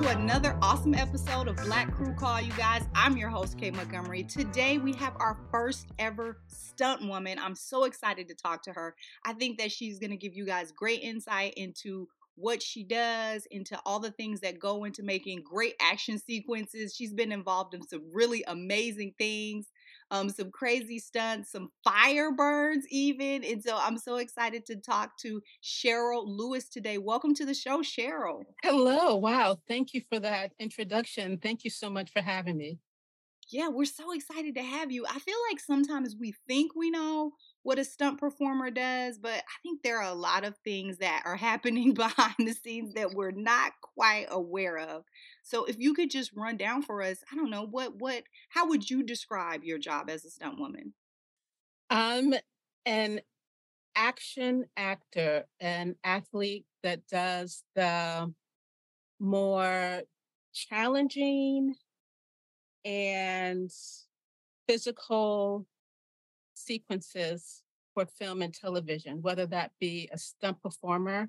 to another awesome episode of Black Crew Call, you guys. I'm your host, Kay Montgomery. Today we have our first ever stunt woman. I'm so excited to talk to her. I think that she's going to give you guys great insight into what she does, into all the things that go into making great action sequences. She's been involved in some really amazing things um, some crazy stunts, some fire burns, even. And so I'm so excited to talk to Cheryl Lewis today. Welcome to the show, Cheryl. Hello. Wow. Thank you for that introduction. Thank you so much for having me. Yeah, we're so excited to have you. I feel like sometimes we think we know what a stunt performer does, but I think there are a lot of things that are happening behind the scenes that we're not quite aware of. So if you could just run down for us, I don't know, what what how would you describe your job as a stunt woman? I'm an action actor, an athlete that does the more challenging and physical sequences for film and television, whether that be a stunt performer,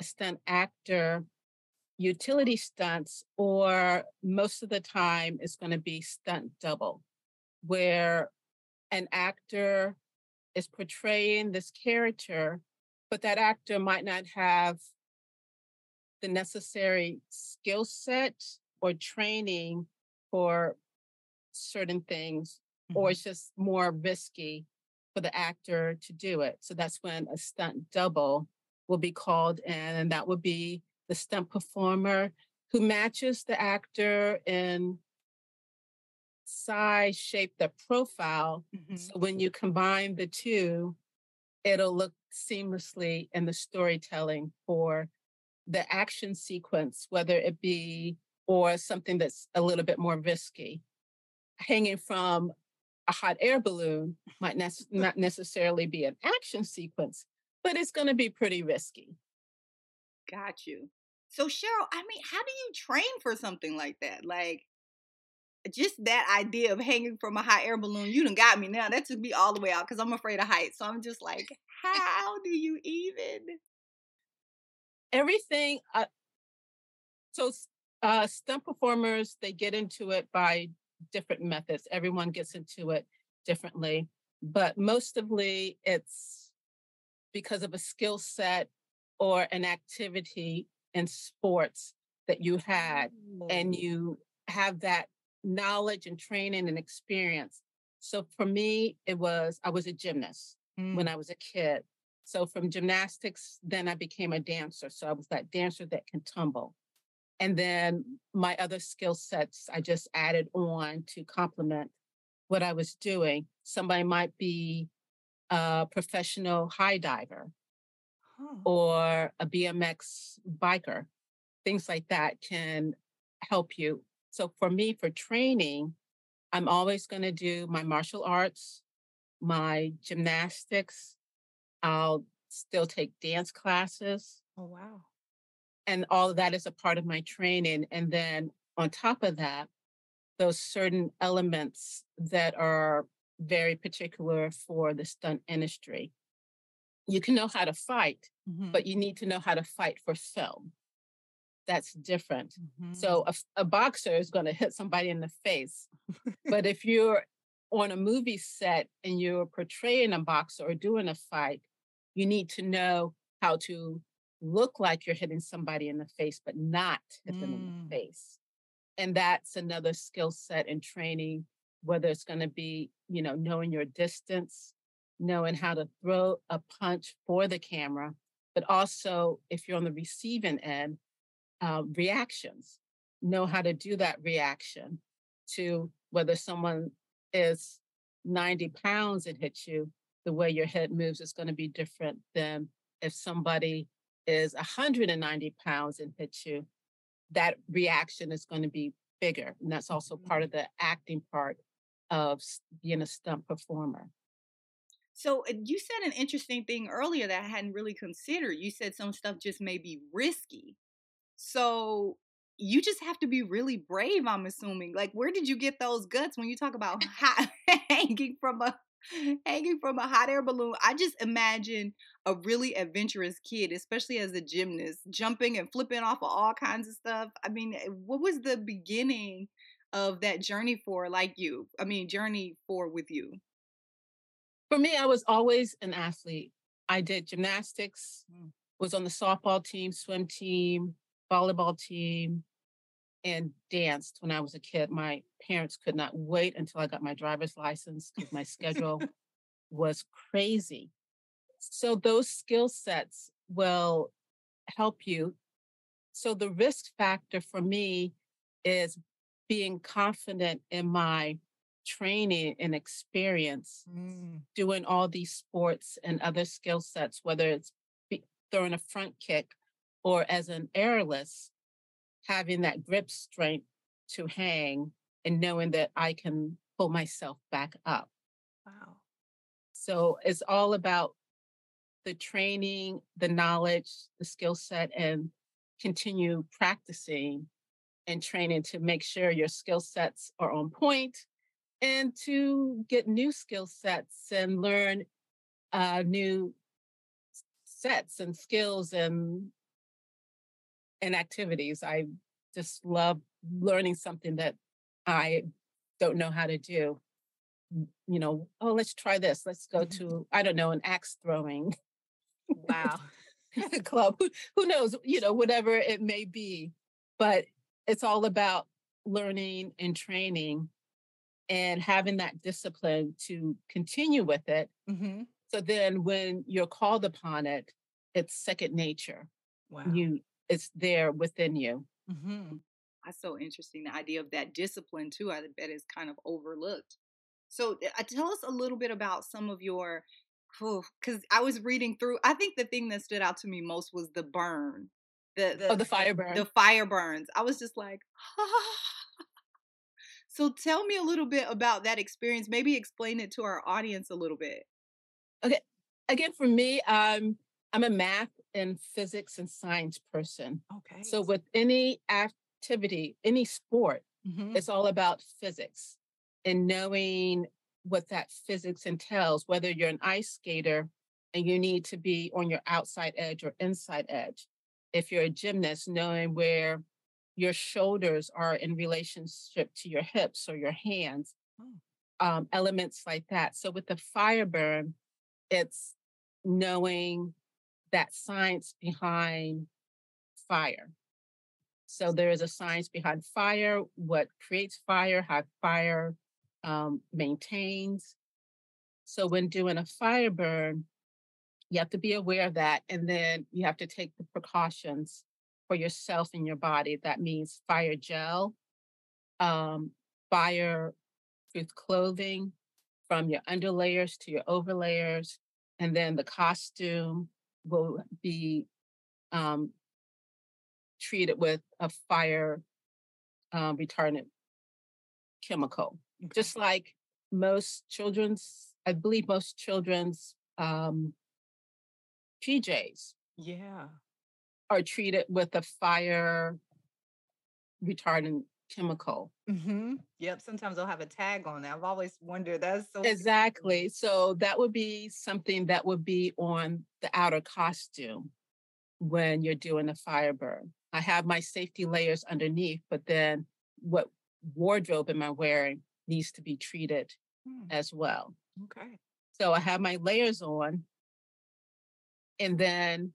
a stunt actor, utility stunts, or most of the time it's going to be stunt double, where an actor is portraying this character, but that actor might not have the necessary skill set or training for certain things, mm-hmm. or it's just more risky for the actor to do it. So that's when a stunt double will be called in, and that would be the stunt performer who matches the actor in size, shape, the profile. Mm-hmm. So when you combine the two, it'll look seamlessly in the storytelling for the action sequence, whether it be or something that's a little bit more risky. Hanging from a hot air balloon might ne- not necessarily be an action sequence, but it's going to be pretty risky. Got you. So Cheryl, I mean, how do you train for something like that? Like just that idea of hanging from a hot air balloon, you done got me now. That took me all the way out because I'm afraid of heights. So I'm just like, how do you even? Everything. Uh, so uh, stunt performers, they get into it by different methods. Everyone gets into it differently, but mostly it's because of a skill set or an activity in sports that you had and you have that knowledge and training and experience. So for me it was i was a gymnast mm. when i was a kid. So from gymnastics then i became a dancer. So i was that dancer that can tumble and then my other skill sets i just added on to complement what i was doing somebody might be a professional high diver or a BMX biker. Things like that can help you. So for me, for training, I'm always going to do my martial arts, my gymnastics. I'll still take dance classes. Oh, wow. And all of that is a part of my training. And then on top of that, those certain elements that are very particular for the stunt industry you can know how to fight, mm-hmm. but you need to know how to fight for film. That's different. Mm-hmm. So a, a boxer is going to hit somebody in the face. but if you're on a movie set and you're portraying a boxer or doing a fight, you need to know how to look like you're hitting somebody in the face, but not hit mm. them in the mm. face. And that's another skill set and training, whether it's going to be, you know, knowing your distance, knowing how to throw a punch for the camera, but also if you're on the receiving end, uh, reactions. Know how to do that reaction to whether someone is 90 pounds and hits you, the way your head moves is going to be different than if somebody is 190 pounds and hits you. That reaction is going to be bigger. And that's also part mm-hmm. of the acting part of being a stunt performer. So you said an interesting thing earlier that I hadn't really considered. You said some stuff just may be risky. So you just have to be really brave, I'm assuming. Like, where did you get those guts when you talk about hanging from a hanging from a hot air balloon. I just imagine a really adventurous kid, especially as a gymnast, jumping and flipping off of all kinds of stuff. I mean, eh, what was the beginning of that journey for like you? I mean, journey for with you? For me, I was always an athlete. I did gymnastics, mm. was on the softball team, swim team, volleyball team, and danced when I was a kid. My parents could not wait until I got my driver's license because my schedule was crazy. So those skill sets will help you. So the risk factor for me is being confident in my training and experience mm. doing all these sports and other skill sets, whether it's throwing a front kick or as an aerialist, having that grip strength to hang and knowing that I can pull myself back up. Wow. So it's all about the training, the knowledge, the skill set, and continue practicing and training to make sure your skill sets are on point and to get new skill sets and learn uh, new sets and skills and and activities. I just love learning something that I don't know how to do. You know, oh, let's try this. Let's go mm-hmm. to, I don't know, an axe throwing. Wow. club. Who, who knows, you know, whatever it may be. But it's all about learning and training and having that discipline to continue with it. Mm-hmm. So then when you're called upon it, it's second nature. Wow. You it's there within you. Mm-hmm. That's so interesting. The idea of that discipline too, I bet is kind of overlooked. So uh, tell us a little bit about some of your because I was reading through. I think the thing that stood out to me most was the burn, the, the oh the fire burn, the fire burns. I was just like, so tell me a little bit about that experience. Maybe explain it to our audience a little bit. Okay, again, for me, um, I'm a math and physics and science person. Okay. So with any activity, any sport, mm-hmm. it's all about physics and knowing what that physics entails, whether you're an ice skater and you need to be on your outside edge or inside edge. If you're a gymnast, knowing where your shoulders are in relationship to your hips or your hands, oh. um, elements like that. So with the fire burn, it's knowing that science behind fire. So there is a science behind fire, what creates fire, how fire um, maintains. So when doing a fire burn, you have to be aware of that. And then you have to take the precautions for yourself and your body. That means fire gel, um, fire proof clothing from your underlayers to your overlayers, and then the costume will be um, treated with a fire um, retardant chemical. Okay. Just like most children's, I believe most children's um, PJs. Yeah. Are treated with a fire retardant chemical. Mm-hmm. Yep. Sometimes they'll have a tag on that. I've always wondered. That's so exactly. So that would be something that would be on the outer costume when you're doing a fire burn. I have my safety layers underneath, but then what wardrobe am I wearing needs to be treated hmm. as well. Okay. So I have my layers on, and then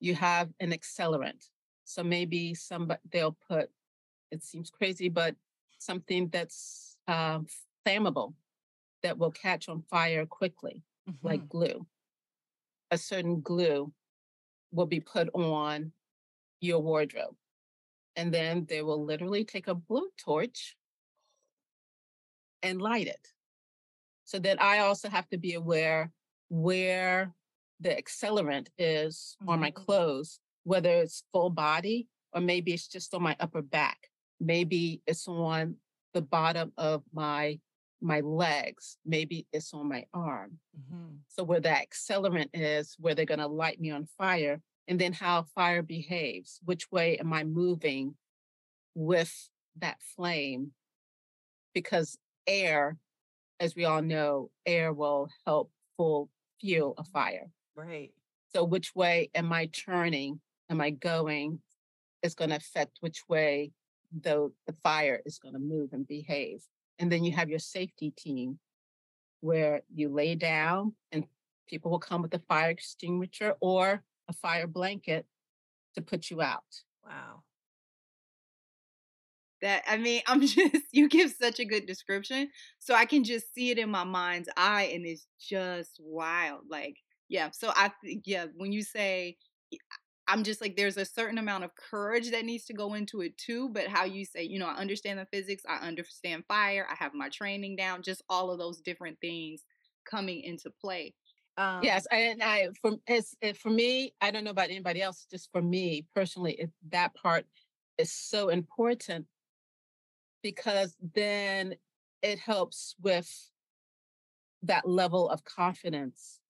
you have an accelerant. So maybe somebody they'll put it seems crazy, but something that's uh, flammable that will catch on fire quickly, mm-hmm. like glue. A certain glue will be put on your wardrobe. And then they will literally take a blowtorch and light it. So that I also have to be aware where the accelerant is mm-hmm. on my mm-hmm. clothes, whether it's full body or maybe it's just on my upper back maybe it's on the bottom of my my legs maybe it's on my arm mm-hmm. so where that accelerant is where they're going to light me on fire and then how fire behaves which way am i moving with that flame because air as we all know, air will help full fuel a fire. Right. So which way am I turning? Am I going? Is going to affect which way the, the fire is going to move and behave. And then you have your safety team where you lay down and people will come with a fire extinguisher or a fire blanket to put you out. Wow. That I mean, I'm just you give such a good description, so I can just see it in my mind's eye, and it's just wild. Like, yeah. So I, think yeah, when you say, I'm just like, there's a certain amount of courage that needs to go into it too. But how you say, you know, I understand the physics, I understand fire, I have my training down, just all of those different things coming into play. Um, yes, and I for as for me, I don't know about anybody else. Just for me personally, it, that part is so important because then it helps with that level of confidence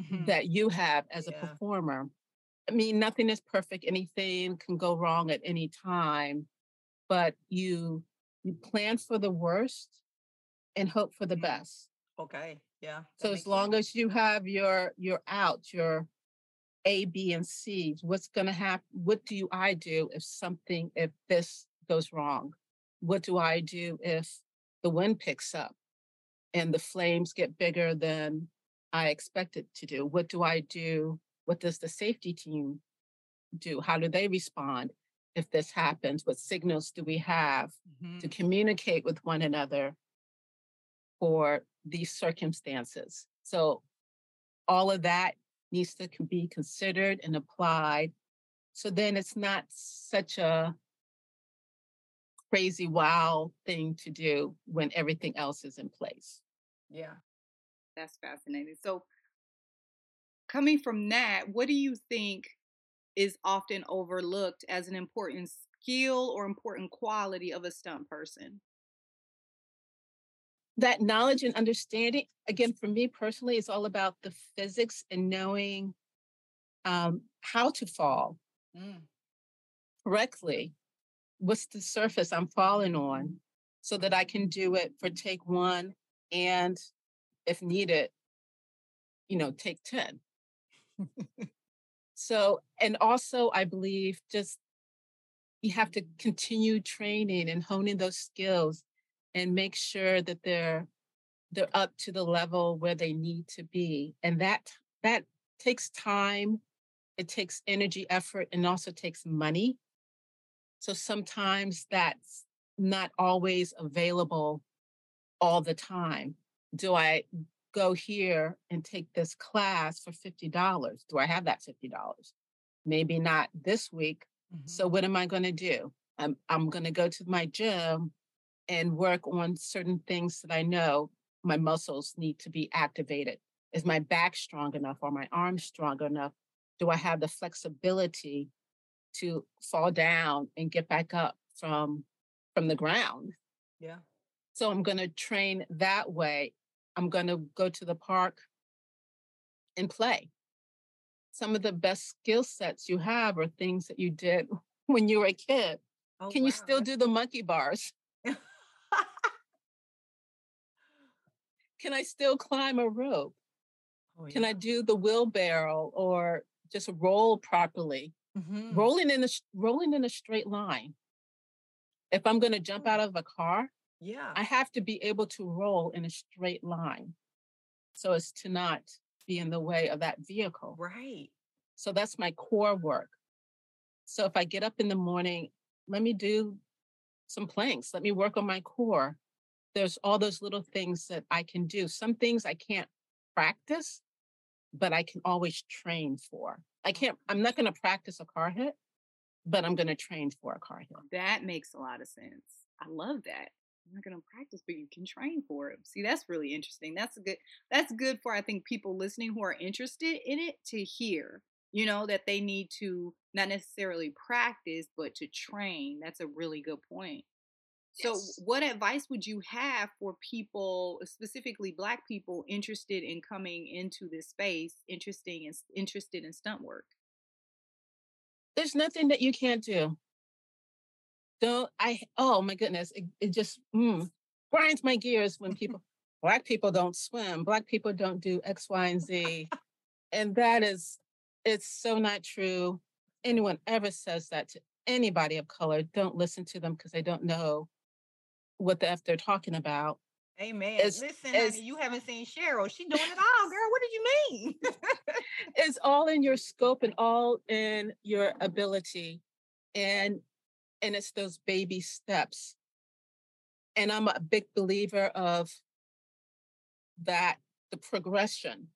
mm-hmm. that you have as yeah. a performer. I mean, nothing is perfect. Anything can go wrong at any time, but you you plan for the worst and hope for the mm-hmm. best. Okay. Yeah. So as long sense. as you have your your out, your A, B, and C, what's gonna happen? What do you I do if something if this goes wrong? What do I do if the wind picks up and the flames get bigger than I expect it to do? What do I do? What does the safety team do? How do they respond if this happens? What signals do we have mm-hmm. to communicate with one another for these circumstances. So all of that needs to be considered and applied. So then it's not such a crazy wow thing to do when everything else is in place. Yeah. That's fascinating. So coming from that, what do you think is often overlooked as an important skill or important quality of a stunt person? that knowledge and understanding again for me personally is all about the physics and knowing um, how to fall mm. correctly what's the surface i'm falling on so that i can do it for take one and if needed you know take 10 so and also i believe just you have to continue training and honing those skills and make sure that they're they're up to the level where they need to be and that that takes time it takes energy effort and also takes money. So sometimes that's not always available all the time. Do i go here and take this class for $50 do i have that $50 maybe not this week mm-hmm. so what am i going to do i'm, I'm going to go to my gym and work on certain things that I know my muscles need to be activated. Is my back strong enough? Are my arms strong enough? Do I have the flexibility to fall down and get back up from from the ground? Yeah. So I'm going to train that way. I'm going to go to the park and play. Some of the best skill sets you have are things that you did when you were a kid. Oh, Can wow. you still do the monkey bars? Can I still climb a rope? Oh, yeah. Can I do the wheelbarrow or just roll properly? Mm-hmm. Rolling in a rolling in a straight line. If I'm going to jump out of a car, yeah, I have to be able to roll in a straight line, so as to not be in the way of that vehicle. Right. So that's my core work. So if I get up in the morning, let me do some planks. Let me work on my core. There's all those little things that I can do. Some things I can't practice, but I can always train for. I can't, I'm not going to practice a car hit, but I'm going to train for a car hit. That makes a lot of sense. I love that. I'm not going to practice, but you can train for it. See, that's really interesting. That's good. That's good for I think people listening who are interested in it to hear you know, that they need to not necessarily practice, but to train. That's a really good point. So, what advice would you have for people, specifically Black people, interested in coming into this space, interesting and interested in stunt work? There's nothing that you can't do. Don't I? Oh my goodness! It, it just mm, grinds my gears when people. black people don't swim, black people don't do X, Y, and Z. and that is, it's so not true. Anyone ever says that to anybody of color, don't listen to them because they don't know what the F they're talking about. Amen. It's, Listen, it's, honey, you haven't seen Cheryl. She doing it all, girl. What did you mean? it's all in your scope and all in your ability. And and it's those baby steps. And I'm a big believer of that the progression,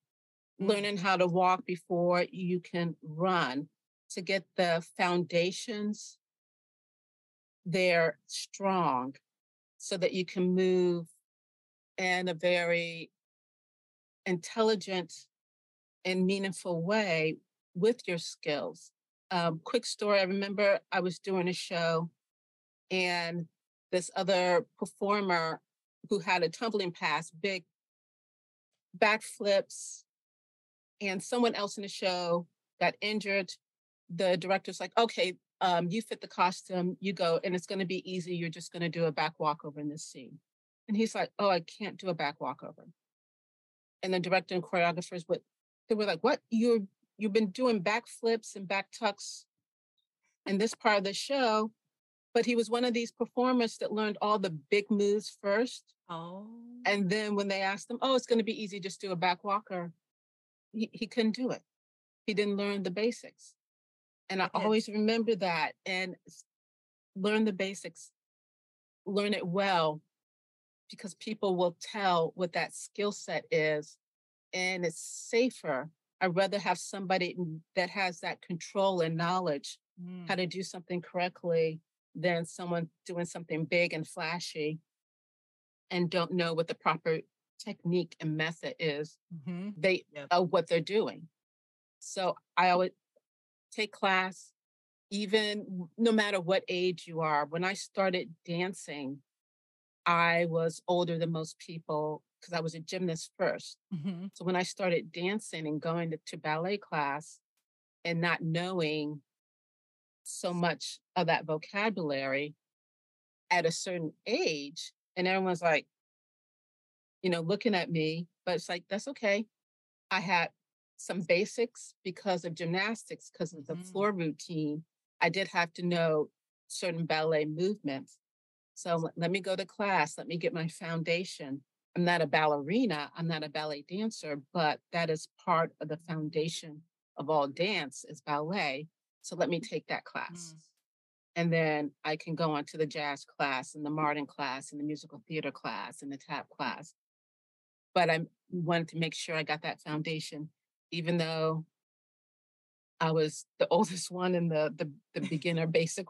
mm-hmm. learning how to walk before you can run to get the foundations there strong so that you can move in a very intelligent and meaningful way with your skills. Um, quick story I remember I was doing a show and this other performer who had a tumbling pass, big backflips, and someone else in the show got injured. The director's like, okay, um, you fit the costume, you go, and it's going to be easy. You're just going to do a back walkover in this scene. And he's like, oh, I can't do a back walkover. And the director and choreographers would, they were like, what? You're, you've been doing backflips and back tucks in this part of the show. But he was one of these performers that learned all the big moves first. Oh. And then when they asked him, oh, it's going to be easy, just do a back walker, he, he couldn't do it. He didn't learn the basics. And I always remember that and learn the basics, learn it well, because people will tell what that skill set is and it's safer. I'd rather have somebody that has that control and knowledge mm. how to do something correctly than someone doing something big and flashy and don't know what the proper technique and method is mm-hmm. they yep. of what they're doing so i always take class even no matter what age you are when i started dancing i was older than most people because i was a gymnast 1st mm-hmm. so when i started dancing and going to, to ballet class and not knowing so much of that vocabulary at a certain age and everyone's like you know looking at me but it's like that's okay. I had some basics because of gymnastics because of the mm-hmm. floor routine. I did have to know certain ballet movements. So let me go to class. Let me get my foundation i'm not a ballerina i'm not a ballet dancer but that is part of the foundation of all dance is ballet so let me take that class. Mm. And then I can go on to the jazz class and the modern class and the musical theater class and the tap class. But I wanted to make sure I got that foundation, even though I was the oldest one in the the, the beginner basic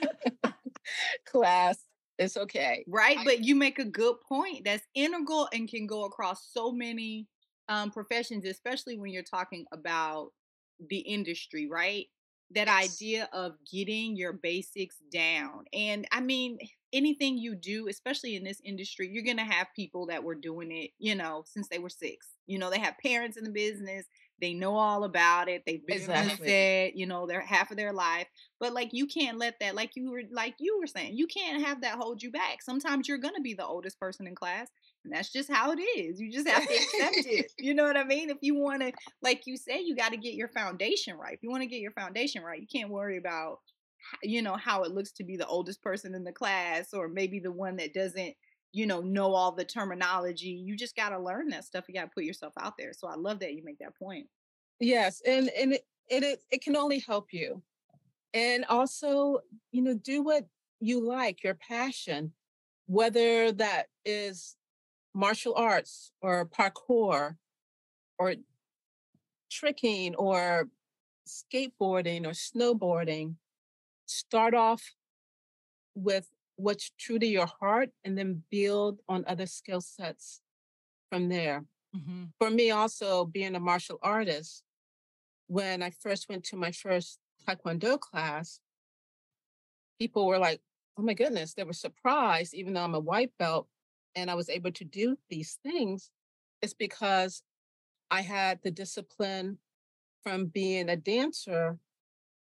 class. It's okay. Right. I, but you make a good point. That's integral and can go across so many um, professions, especially when you're talking about the industry, right? that yes. idea of getting your basics down. And I mean, anything you do, especially in this industry, you're going to have people that were doing it, you know, since they were six. You know, they have parents in the business. They know all about it. They've been exactly. it, you know, they're half of their life. But like you can't let that, like you were like you were saying, you can't have that hold you back. Sometimes you're gonna be the oldest person in class. And that's just how it is. You just have to accept it. You know what I mean? If you want to, like you say, you got to get your foundation right. If you want to get your foundation right, you can't worry about, you know, how it looks to be the oldest person in the class or maybe the one that doesn't, you know, know all the terminology. You just got to learn that stuff. You got to put yourself out there. So I love that you make that point. Yes. And, and it, it, it can only help you. And also, you know, do what you like, your passion, whether that is martial arts or parkour or tricking or skateboarding or snowboarding, start off with what's true to your heart and then build on other skill sets from there. Mm-hmm. For me, also being a martial artist, when I first went to my first Taekwondo class, people were like, oh my goodness, they were surprised, even though I'm a white belt, and I was able to do these things It's because I had the discipline from being a dancer,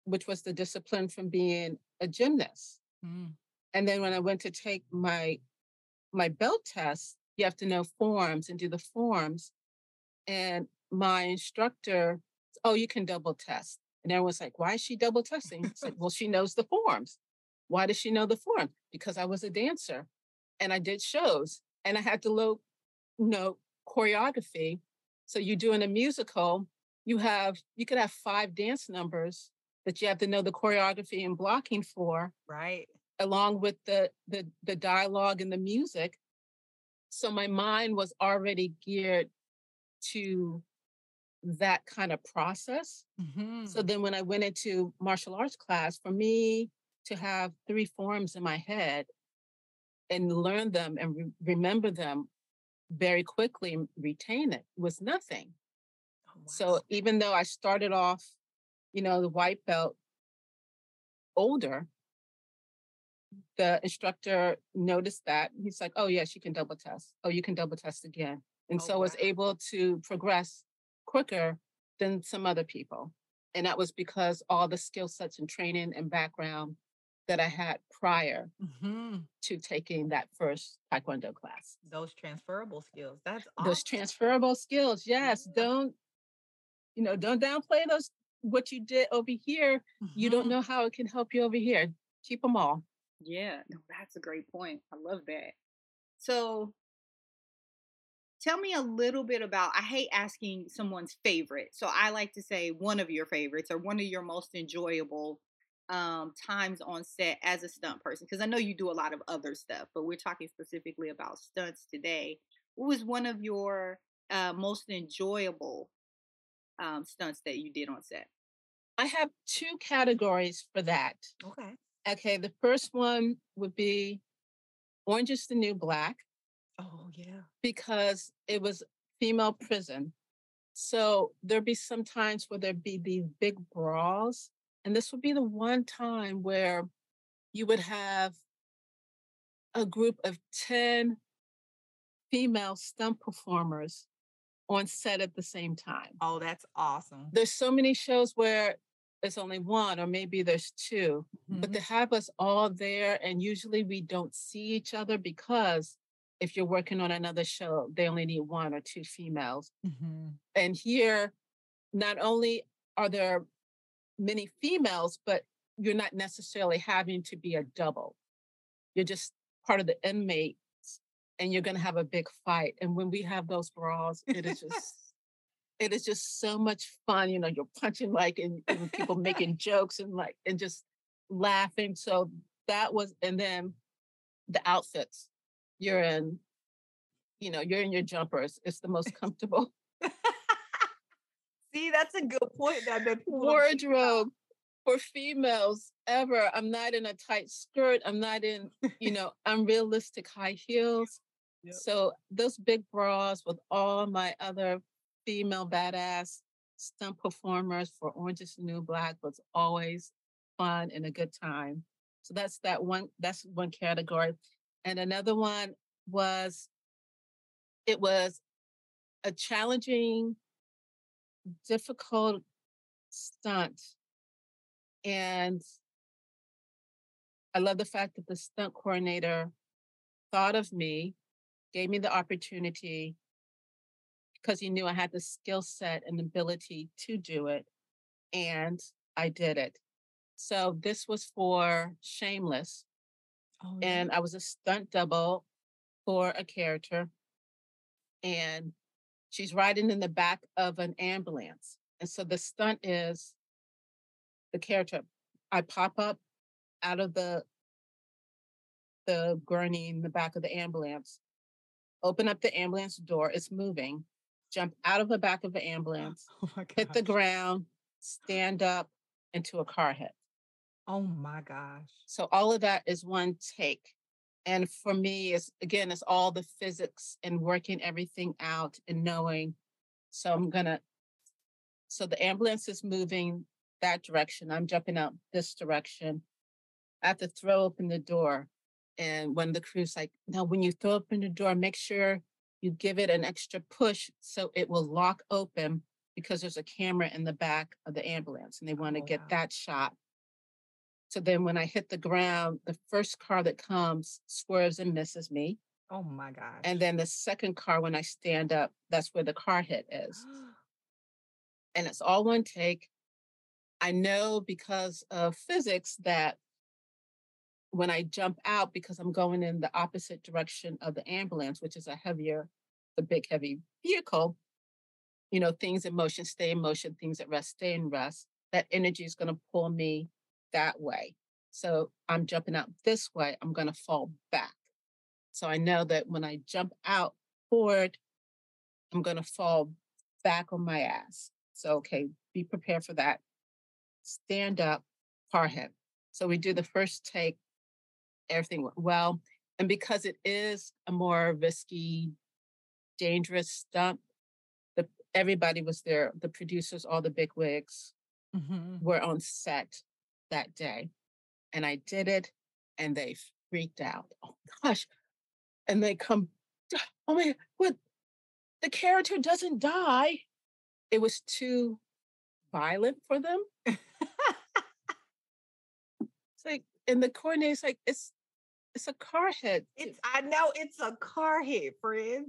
which was the discipline from being a gymnast. Mm. And then when I went to take my my belt test, you have to know forms and do the forms. And my instructor, oh, you can double test. And everyone's like, why is she double testing? Well, she knows the forms. Why does she know the form? Because I was a dancer and I did shows and I had to know, know choreography. So you do in a musical, you have you could have five dance numbers that you have to know the choreography and blocking for. Right. Along with the the the dialogue and the music. So my mind was already geared to that kind of process. Mm-hmm. So then when I went into martial arts class, for me to have three forms in my head and learn them and re- remember them very quickly and retain it was nothing. Oh, wow. So even though I started off, you know, the white belt older, the instructor noticed that. He's like, oh, yes, you can double test. Oh, you can double test again. And oh, so wow. was able to progress quicker than some other people. And that was because all the skill sets and training and background that I had prior mm-hmm. to taking that first Taekwondo class. Those transferable skills. That's awesome. Those transferable skills. Yes. Yeah. Don't, you know, don't downplay those, what you did over here. Mm-hmm. You don't mm-hmm. know how it can help you over here. Keep them all. Yeah. No, that's a great point. I love that. So tell me a little bit about i hate asking someone's favorite so i like to say one of your favorites or one of your most enjoyable um, times on set as a stunt person? Because I know you do a lot of other stuff, but we're talking specifically about stunts today. What was one of your uh, most enjoyable um, stunts that you did on set? I have two categories for that. Okay. Okay. The first one would be Orange is the New Black. Oh, yeah. Because it was female prison. So there'd be some times where there'd be these big brawls and this would be the one time where you would have a group of 10 female stunt performers on set at the same time. Oh, that's awesome. There's so many shows where there's only one or maybe there's 2 mm-hmm. but to have us all there and usually we don't see each other because if you're working on another show, they only need one or two females. Mm-hmm. And here, not only are there many females, but you're not necessarily having to be a double. You're just part of the inmates and you're going to have a big fight. And when we have those brawls, it is just. It is just so much fun. You know, you're punching like and, and people making jokes and like and just laughing. So that was, and then the outfits you're in, you know, you're in your jumpers. It's the most comfortable. See, that's a good point. That the wardrobe for females ever. I'm not in a tight skirt. I'm not in, you know, unrealistic high heels. Yep. So those big bras with all my other female badass stunt performers for Orange is the New Black was always fun and a good time. So that's that one. That's one category, and another one was it was a challenging difficult stunt. And I love the fact that the stunt coordinator thought of me, gave me the opportunity because he knew I had the skill set and ability to do it. And I did it. So this was for Shameless. Oh. And I was a stunt double for a character. And she's riding in the back of an ambulance. And so the stunt is the character. I pop up out of the the gurney in the back of the ambulance, open up the ambulance door, it's moving, jump out of the back of the ambulance, oh hit the ground, stand up into a car hit. Oh my gosh. So all of that is one take. And for me, it's again, it's all the physics and working everything out and knowing. So I'm gonna, so the ambulance is moving that direction. I'm jumping out this direction. I have to throw open the door. And when the crew's like, now when you throw open the door, make sure you give it an extra push so it will lock open because there's a camera in the back of the ambulance and they want to oh, get wow. that shot. So then when I hit the ground, the first car that comes swerves and misses me. Oh my gosh. And then the second car, when I stand up, that's where the car hit is. and it's all one take. I know because of physics that when I jump out, because I'm going in the opposite direction of the ambulance, which is a heavier, the big heavy vehicle, you know, things in motion stay in motion, things at rest stay in rest. That energy is going to pull me that way. So I'm jumping out this way, I'm going to fall back. So I know that when I jump out forward, I'm going to fall back on my ass. So, okay, be prepared for that. Stand up, car hit. So we do the first take, everything went well. And because it is a more risky, dangerous stunt, the, everybody was there. The producers, all the big wigs mm-hmm. were on set that day. And I did it and they freaked out. Oh gosh. And they come, oh my, what? The character doesn't die. It was too violent for them. it's like, and the coordinator's like, it's it's a car hit. It's I know it's a car hit, friend.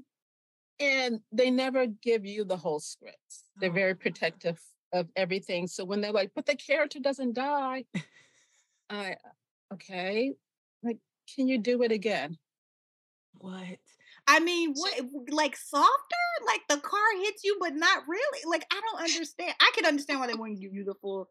And they never give you the whole script. They're oh. very protective of everything. So when they're like, but the character doesn't die, I okay, like, can you do it again? What? I mean, what like softer? Like the car hits you, but not really. Like I don't understand. I can understand why they wouldn't give you the full.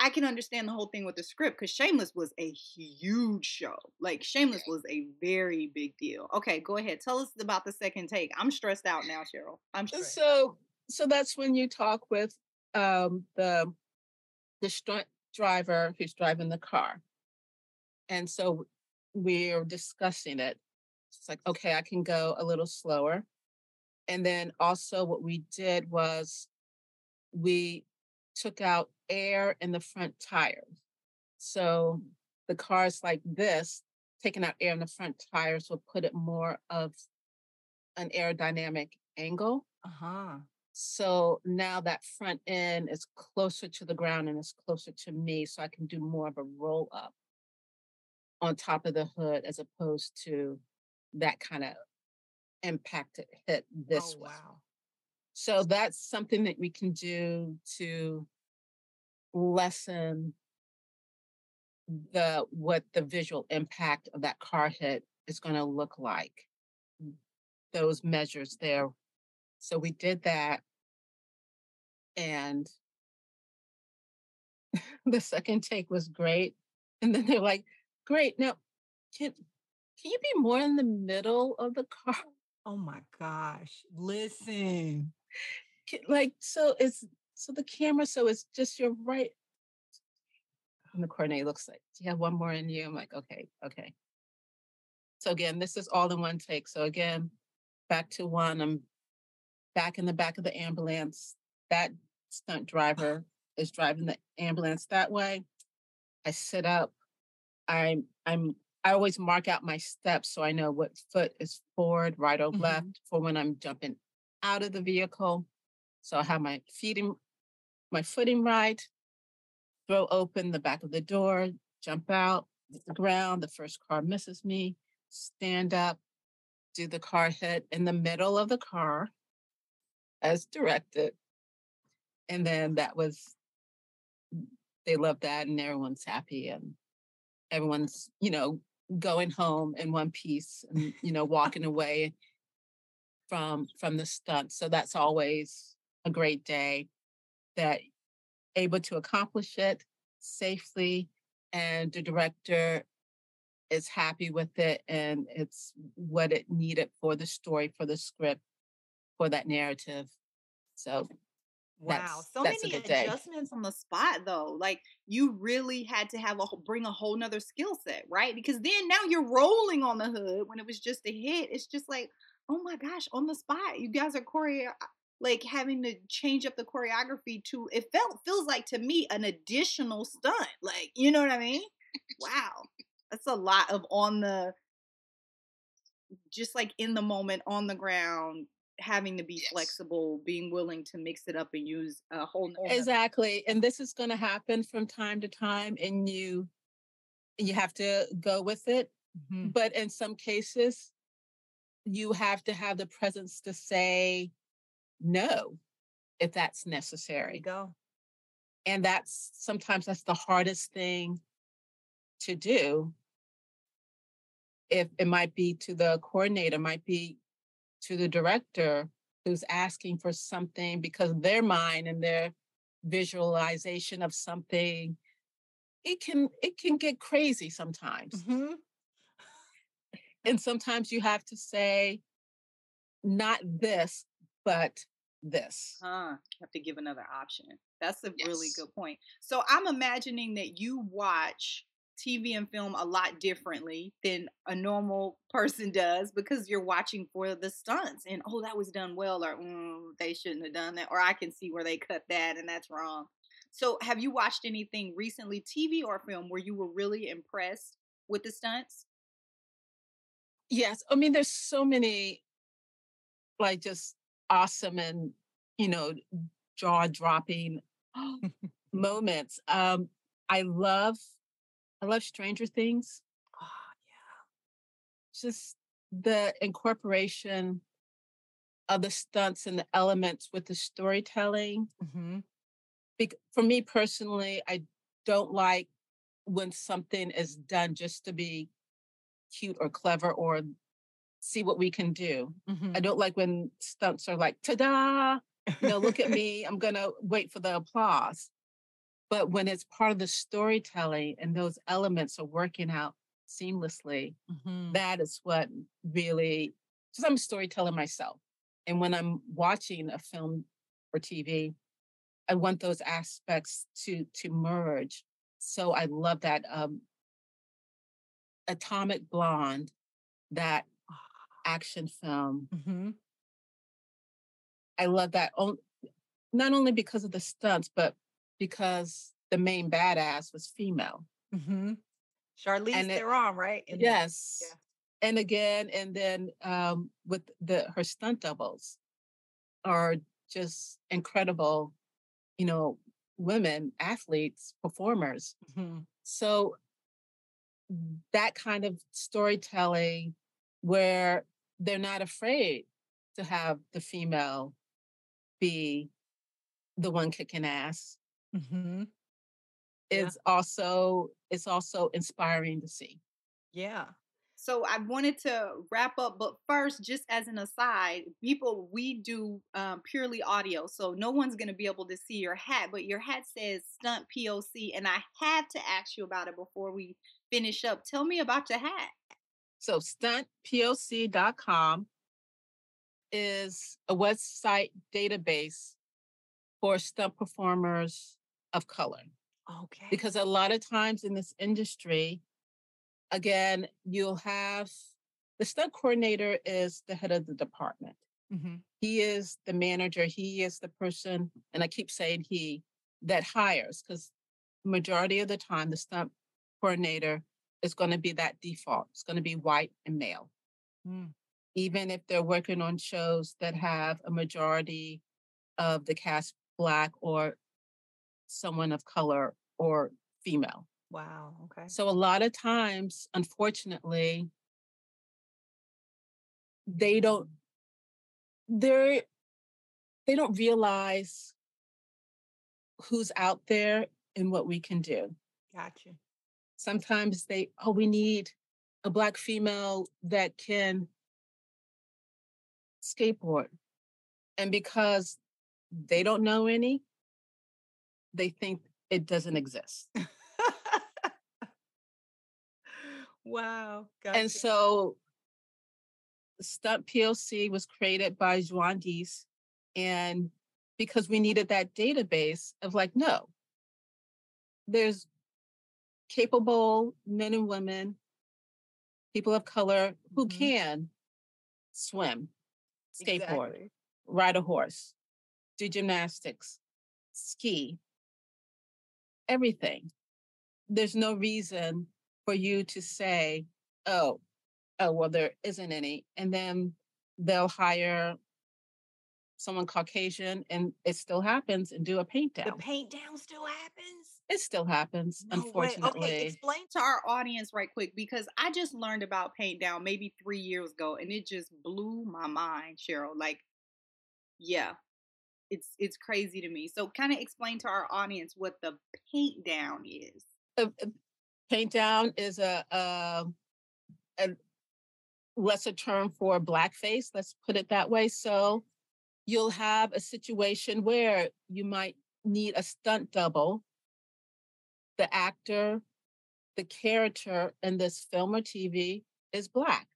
I can understand the whole thing with the script because Shameless was a huge show. Like Shameless was a very big deal. Okay, go ahead. Tell us about the second take. I'm stressed out now, Cheryl. I'm stressed. So, so that's when you talk with um, the the stunt driver who's driving the car, and so we're discussing it it's like, okay, I can go a little slower. And then also, what we did was we took out air in the front tires. So the cars like this, taking out air in the front tires will put it more of an aerodynamic angle. Uh-huh. So now that front end is closer to the ground and it's closer to me, so I can do more of a roll up on top of the hood as opposed to that kind of impact hit this oh, way. Wow. So that's something that we can do to lessen the what the visual impact of that car hit is going to look like. Mm, those measures there. So we did that. And the second take was great. And then they're like, great. Now, can can you be more in the middle of the car? Oh my gosh. Listen. Like, so it's so the camera, so it's just your right. And the coordinator looks like, Do you have one more in you? I'm like, okay, okay. So again, this is all in one take. So again, back to one. I'm back in the back of the ambulance. That stunt driver is driving the ambulance that way. I sit up. I'm I'm I always mark out my steps so I know what foot is forward, right, or mm-hmm. left for when I'm jumping out of the vehicle. So I have my feet in my footing right, throw open the back of the door, jump out, the ground. The first car misses me, stand up, do the car hit in the middle of the car as directed. And then that was, mm, they loved that and everyone's happy and everyone's, you know, going home in one piece and you know walking away from from the stunt so that's always a great day that able to accomplish it safely and the director is happy with it and it's what it needed for the story for the script for that narrative so Wow, so many adjustments on the spot though. Like you really had to have a bring a whole nother skill set, right? Because then now you're rolling on the hood when it was just a hit. It's just like, oh my gosh, on the spot, you guys are choreo like having to change up the choreography to it felt feels like to me an additional stunt. Like you know what I mean? wow, that's a lot of on the just like in the moment on the ground having to be yes. flexible, being willing to mix it up and use a whole exactly. And this is going to happen from time to time, and you you have to go with it. Mm-hmm. But in some cases, you have to have the presence to say no if that's necessary. go. And that's sometimes that's the hardest thing to do. If it might be to the coordinator, might be to the director who's asking for something because their mind and their visualization of something it can it can get crazy sometimes Mm-hmm. and sometimes you have to say not this but this Huh. You have to give another option. That's a really good point. So I'm imagining that you watch TV and film a lot differently than a normal person does because you're watching for the stunts and oh that was done well or mm, they shouldn't have done that or I can see where they cut that and that's wrong. So have you watched anything recently, TV or film, where you were really impressed with the stunts? yes i mean there's so many like just awesome and you know jaw dropping moments um i love i love stranger things Oh, yeah, just the incorporation of the stunts and the elements with the storytelling. Mm-hmm. Bec- for me personally, I don't like when something is done just to be cute or clever or see what we can do. Mm-hmm. I don't like when stunts are like, ta da, you know, look at me, I'm going to wait for the applause. But when it's part of the storytelling and those elements are working out seamlessly, Mm-hmm. that is what really because i'm a storyteller myself and when i'm watching a film or tv i want those aspects to to merge so i love that um atomic blonde that action film Mm-hmm. i love that not only because of the stunts but because the main badass was female Mm-hmm. Charlize And it- Theron, right? In yes and again and then um with the her stunt doubles are just incredible you know women athletes performers Mm-hmm. so that kind of storytelling where they're not afraid to have the female be the one kicking ass Mm-hmm. Yeah. also it's also inspiring to see Yeah. So I wanted to wrap up, but first, just as an aside, people, we do um, purely audio, so no one's going to be able to see your hat, but your hat says Stunt POC, and I have to ask you about it before we finish up. Tell me about your hat. So stuntpoc.com is a website database for stunt performers of color. Okay. Because a lot of times in this industry, again, you'll have the stunt coordinator is the head of the department. mm-hmm. He is the manager, he is the person, and I keep saying he that hires because majority of the time the stunt coordinator is going to be that default. It's going to be white and male Mm. even if they're working on shows that have a majority of the cast black or someone of color or female. Wow. Okay. So a lot of times, unfortunately, they don't they're they don't realize who's out there and what we can do. Gotcha. Sometimes they, oh, we need a black female that can skateboard. And because they don't know any, they think it doesn't exist. wow. Gotcha. And so Stunt POC was created by Joan Dees. And because we needed that database of like, no, there's capable men and women, people of color who Mhm. can swim, skateboard, Exactly. ride a horse, do gymnastics, ski, everything. There's no reason for you to say, oh, oh, well, there isn't any. And then they'll hire someone Caucasian and it still happens and do a paint down. The paint down still happens. It still happens, No way. unfortunately. Okay, explain to our audience right quick because I just learned about paint down maybe three years ago and it just blew my mind, Cheryl. Like, yeah, it's it's crazy to me. So kind of explain to our audience what the paint down is. Uh, uh, Paint down is a, a a lesser term for blackface. Let's put it that way. So you'll have a situation where you might need a stunt double. The actor, the character in this film or TV is black.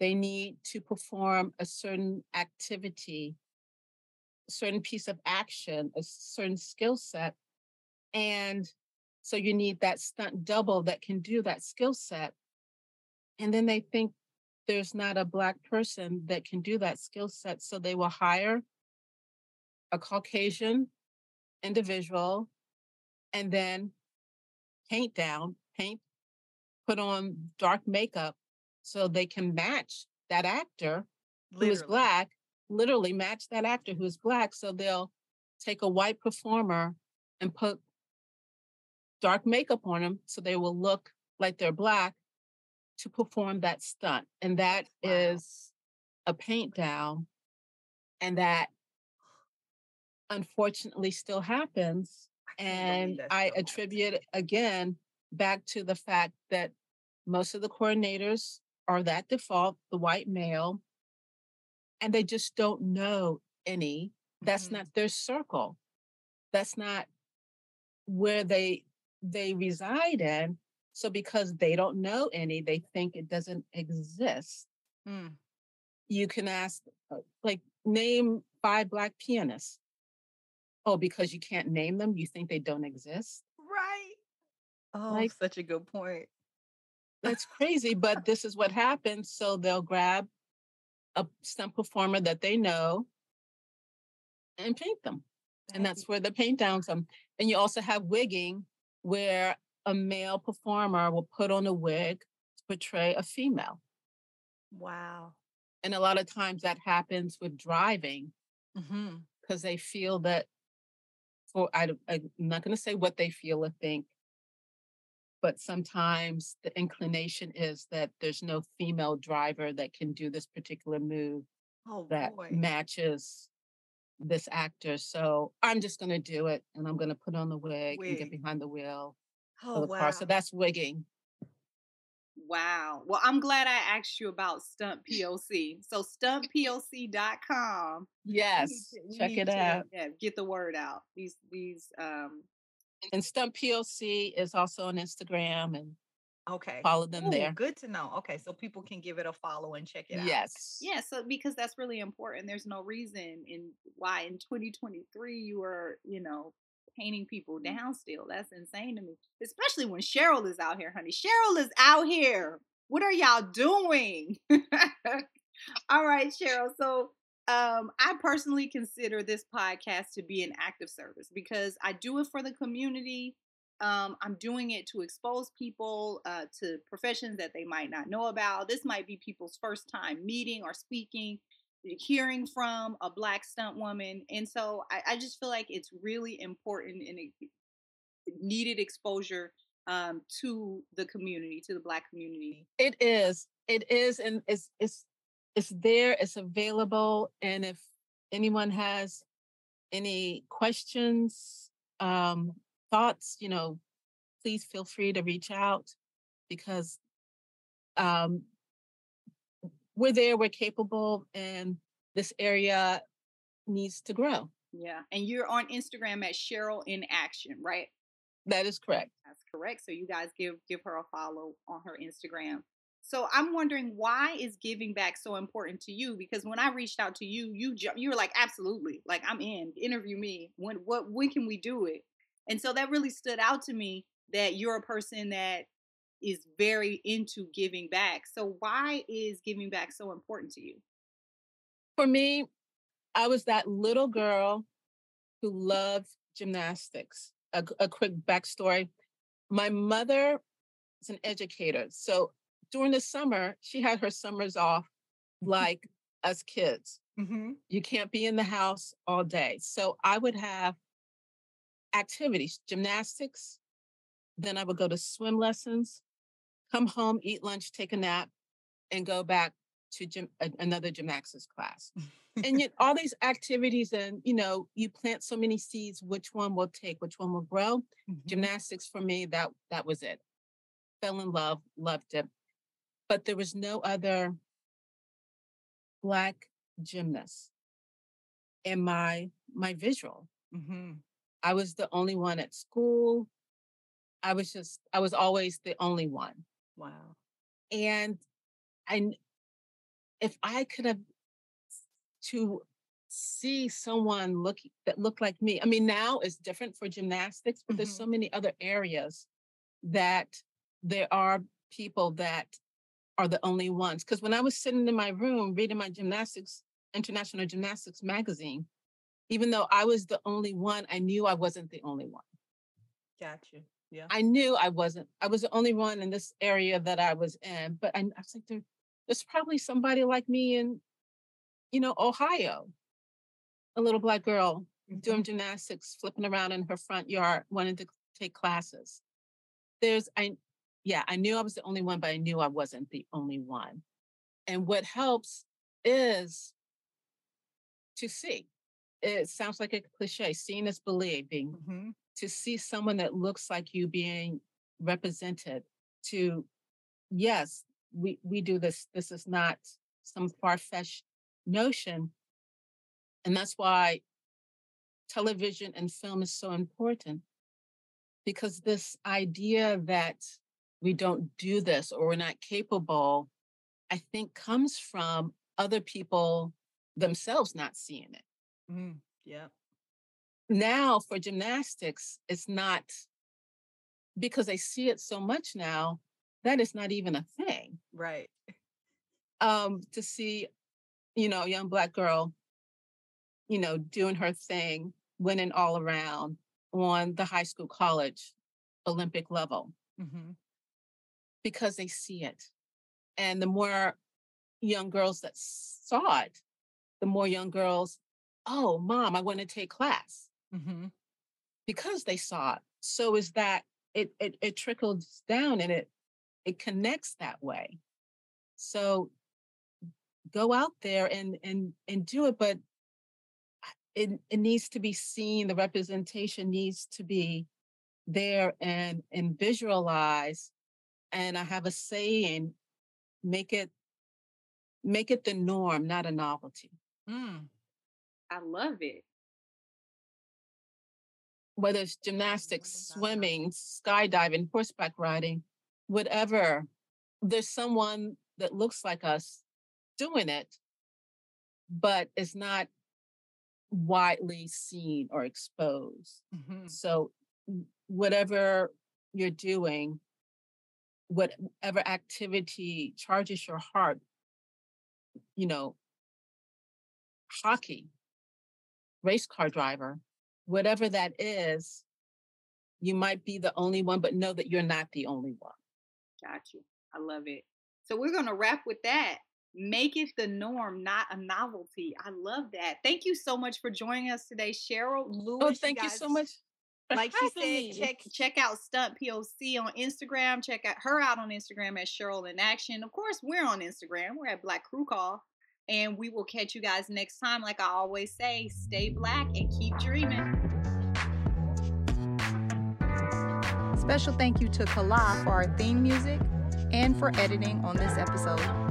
They need to perform a certain activity, a certain piece of action, a certain skill set. And so you need that stunt double that can do that skill set. And then they think there's not a black person that can do that skill set. So they will hire a Caucasian individual and then paint down, paint, put on dark makeup so they can match that actor who is black, literally match that actor who is black. So they'll take a white performer and put dark makeup on them so they will look like they're black to perform that stunt. And that Wow. is a paint down. And that unfortunately still happens. I And I attribute again back to the fact that most of the coordinators are that default, the white male, and they just don't know any. That's Mhm. not their circle. That's not where they they reside in. So because they don't know any, they think it doesn't exist. Mm. You can ask, uh, like, name five black pianists. Oh, because you can't name them, you think they don't exist? Right. Oh, Like- such a good point. That's crazy, but this is what happens. So they'll grab a stunt performer that they know and paint them. And that's where the paint downs come. And you also have wigging, where a male performer will put on a wig to portray a female. Wow. And a lot of times that happens with driving mm-hmm. because they feel that, for I, I'm not going to say what they feel or think, but sometimes the inclination is that there's no female driver that can do this particular move Oh that boy. matches this actor. So I'm just going to do it and I'm going to put on the wig, and get behind the wheel oh of the wow. car. So that's wigging. Wow. Well, I'm glad I asked you about Stunt POC. So stuntpoc.com. we need Yes, to- check it to, out. Yeah, get the word out. These these um And Stunt POC is also on Instagram and okay. follow them Ooh, there. Good to know. Okay, so people can give it a follow and check it out. Yes. yeah, so because that's really important. There's no reason in why in 2023 you are, you know, painting people down still. That's insane to me. Especially when Cheryl is out here, honey. Cheryl is out here. What are y'all doing? All right, Cheryl. So um, I personally consider this podcast to be an act of service because I do it for the community. Um, I'm doing it to expose people uh, to professions that they might not know about. This might be people's first time meeting or speaking, hearing from a black stunt woman. And so I, I just feel like it's really important and needed exposure um, to the community, to the black community. It is. It is, and it's it's it's there. It's available, and if anyone has any questions, um, thoughts, you know, please feel free to reach out because um, we're there. We're capable, and this area needs to grow. Yeah. And you're on Instagram at Cheryl in Action, right? That is correct. That's correct. So you guys give give her a follow on her Instagram. So I'm wondering why is giving back so important to you? Because when I reached out to you, you ju- you were like, absolutely, like I'm in. Interview me. When what when can we do it? And so that really stood out to me that you're a person that is very into giving back. So why is giving back so important to you? For me, I was that little girl who loved gymnastics. A quick backstory my mother is an educator. So during the summer, she had her summers off like us kids. Mm-hmm. You can't be in the house all day. So I would have activities, gymnastics. Then I would go to swim lessons, come home, eat lunch, take a nap, and go back to gym, another gymnastics class. and yet all these activities and you know you plant so many seeds which one will take which one will grow Mhm. gymnastics for me that that was it fell in love loved it but there was no other black gymnast in my my visual Mhm. i was the only one at school i was just i was always the only one Wow. and I, if I could have to see someone look that looked like me. I mean, now it's different for gymnastics, but there's mm-hmm. so many other areas that there are people that are the only ones. Because when I was sitting in my room reading my gymnastics, International Gymnastics magazine, even though I was the only one, I knew I wasn't the only one. Got you. Yeah. I knew I wasn't. I was the only one in this area that I was in. But I, I was like, there, there's probably somebody like me in, you know, Ohio. A little black girl doing gymnastics, flipping around in her front yard, wanting to take classes. There's, I, yeah, I knew I was the only one, but I knew I wasn't the only one. And what helps is to see. It sounds like a cliche. Seeing is believing Mhm. To see someone that looks like you being represented to yes we we do this this is not some far-fetched notion and that's why television and film is so important because this idea that we don't do this or we're not capable i think comes from other people themselves not seeing it Mhm. Yeah. Now for gymnastics, it's not because they see it so much now that it's not even a thing. Right. Um, to see, you know, a young black girl, you know, doing her thing, winning all around on the high school, college, Olympic level hmm because they see it. And the more young girls that saw it, the more young girls, oh, mom, I want to take class. Hmm because they saw it. So is that it it it trickles down and it it connects that way. So go out there and and and do it, but it it needs to be seen. The representation needs to be there and and visualize. And I have a saying, make it make it the norm, not a novelty. Mm. I love it. Whether it's gymnastics, swimming, skydiving, horseback riding, whatever, there's someone that looks like us doing it, but it's not widely seen or exposed. Mhm. So, whatever you're doing, whatever activity charges your heart, you know, hockey, race car driver, whatever that is, you might be the only one, but know that you're not the only one. Got you. I love it. So we're gonna wrap with that. Make it the norm, not a novelty. I love that. Thank you so much for joining us today, Cheryl Lewis. Oh, thank you so much. Like she said, check check out Stunt POC on Instagram. Check out her out on Instagram at Cheryl in Action. Of course, we're on Instagram. We're at Black Crew Call. And we will catch you guys next time. Like I always say, stay black and keep dreaming. Special thank you to Kala for our theme music and for editing on this episode.